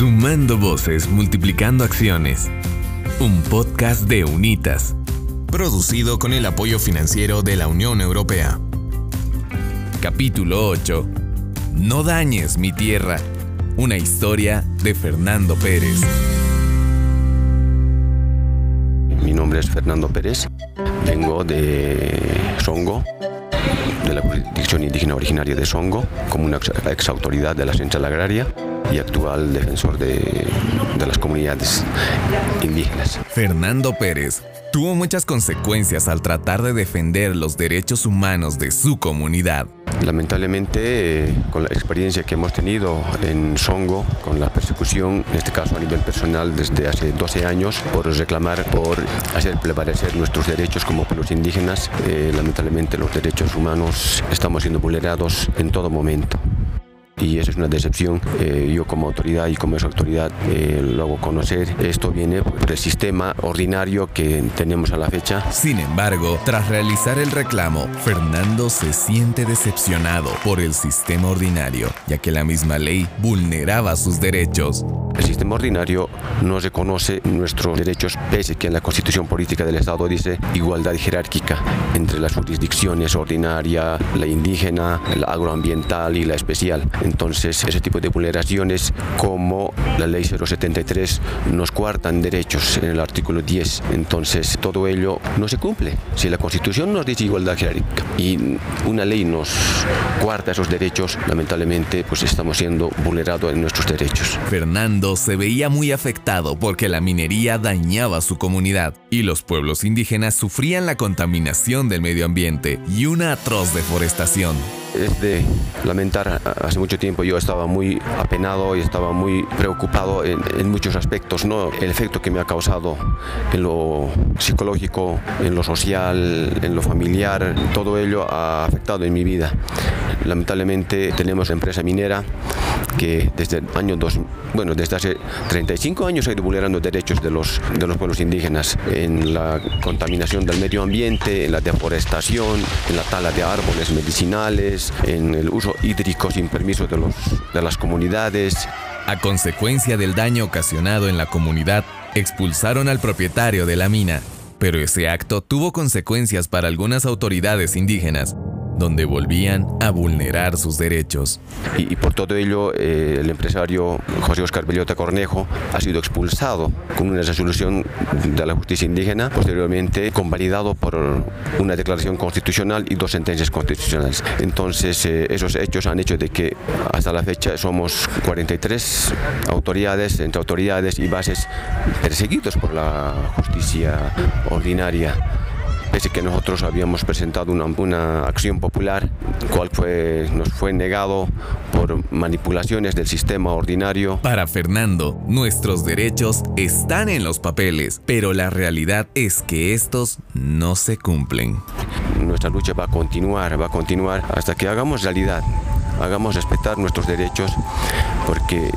Sumando voces, multiplicando acciones. Un podcast de Unitas. Producido con el apoyo financiero de la Unión Europea. Capítulo 8. No dañes mi tierra. Una historia de Fernando Pérez. Mi nombre es Fernando Pérez. Vengo de Songo, de la jurisdicción indígena originaria de Songo, como una ex autoridad de la Central Agraria y actual defensor de, de las comunidades indígenas. Fernando Pérez tuvo muchas consecuencias al tratar de defender los derechos humanos de su comunidad. Lamentablemente, eh, con la experiencia que hemos tenido en Songo, con la persecución, en este caso a nivel personal desde hace 12 años, por reclamar, por hacer prevalecer nuestros derechos como pueblos indígenas, eh, lamentablemente los derechos humanos estamos siendo vulnerados en todo momento y eso es una decepción. Eh, yo como autoridad y como esa autoridad eh, lo hago conocer. Esto viene por el sistema ordinario que tenemos a la fecha. Sin embargo, tras realizar el reclamo, Fernando se siente decepcionado por el sistema ordinario, ya que la misma ley vulneraba sus derechos. El sistema ordinario no reconoce nuestros derechos, pese que en la constitución política del Estado dice igualdad jerárquica entre las jurisdicciones ordinaria, la indígena, la agroambiental y la especial. Entonces, ese tipo de vulneraciones como la ley 073 nos cuartan derechos en el artículo 10. Entonces, todo ello no se cumple. Si la Constitución nos dice igualdad jerárquica y una ley nos cuarta esos derechos, lamentablemente, pues estamos siendo vulnerados en nuestros derechos. Fernando se veía muy afectado porque la minería dañaba su comunidad y los pueblos indígenas sufrían la contaminación del medio ambiente y una atroz deforestación es de lamentar. Hace mucho tiempo yo estaba muy apenado y estaba muy preocupado en, muchos aspectos, ¿no? El efecto que me ha causado en lo psicológico, en lo social, en lo familiar, todo ello ha afectado en mi vida. Lamentablemente tenemos empresa minera que desde el año dos, bueno, desde hace 35 años ha ido vulnerando derechos de los, de los pueblos indígenas en la contaminación del medio ambiente, en la deforestación, en la tala de árboles medicinales, en el uso hídrico sin permiso de, los, de las comunidades. A consecuencia del daño ocasionado en la comunidad, expulsaron al propietario de la mina, pero ese acto tuvo consecuencias para algunas autoridades indígenas, donde volvían a vulnerar sus derechos. Y, por todo ello, eh, el empresario José Oscar Bellota Cornejo ha sido expulsado con una resolución de la justicia indígena, posteriormente convalidado por una declaración constitucional y dos sentencias constitucionales. Entonces, eh, esos hechos han hecho de que hasta la fecha somos 43 autoridades, entre autoridades y bases perseguidos por la justicia ordinaria pese que nosotros habíamos presentado una, una acción popular, cual fue, nos fue negado por manipulaciones del sistema ordinario. Para Fernando, nuestros derechos están en los papeles, pero la realidad es que estos no se cumplen. Nuestra lucha va a continuar, va a continuar hasta que hagamos realidad, hagamos respetar nuestros derechos, porque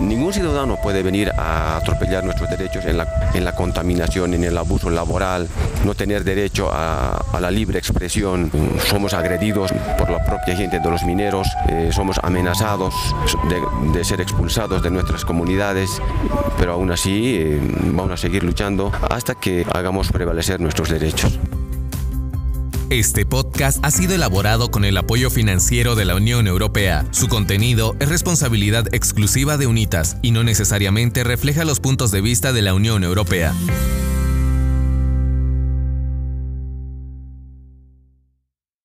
Ningún ciudadano puede venir a atropellar nuestros derechos en la, en la contaminación, en el abuso laboral, no tener derecho a, la libre expresión. Somos agredidos por la propia gente de los mineros, eh, somos amenazados de, ser expulsados de nuestras comunidades, pero aún así eh, vamos a seguir luchando hasta que hagamos prevalecer nuestros derechos. Este podcast ha sido elaborado con el apoyo financiero de la Unión Europea. Su contenido es responsabilidad exclusiva de UNITAS y no necesariamente refleja los puntos de vista de la Unión Europea.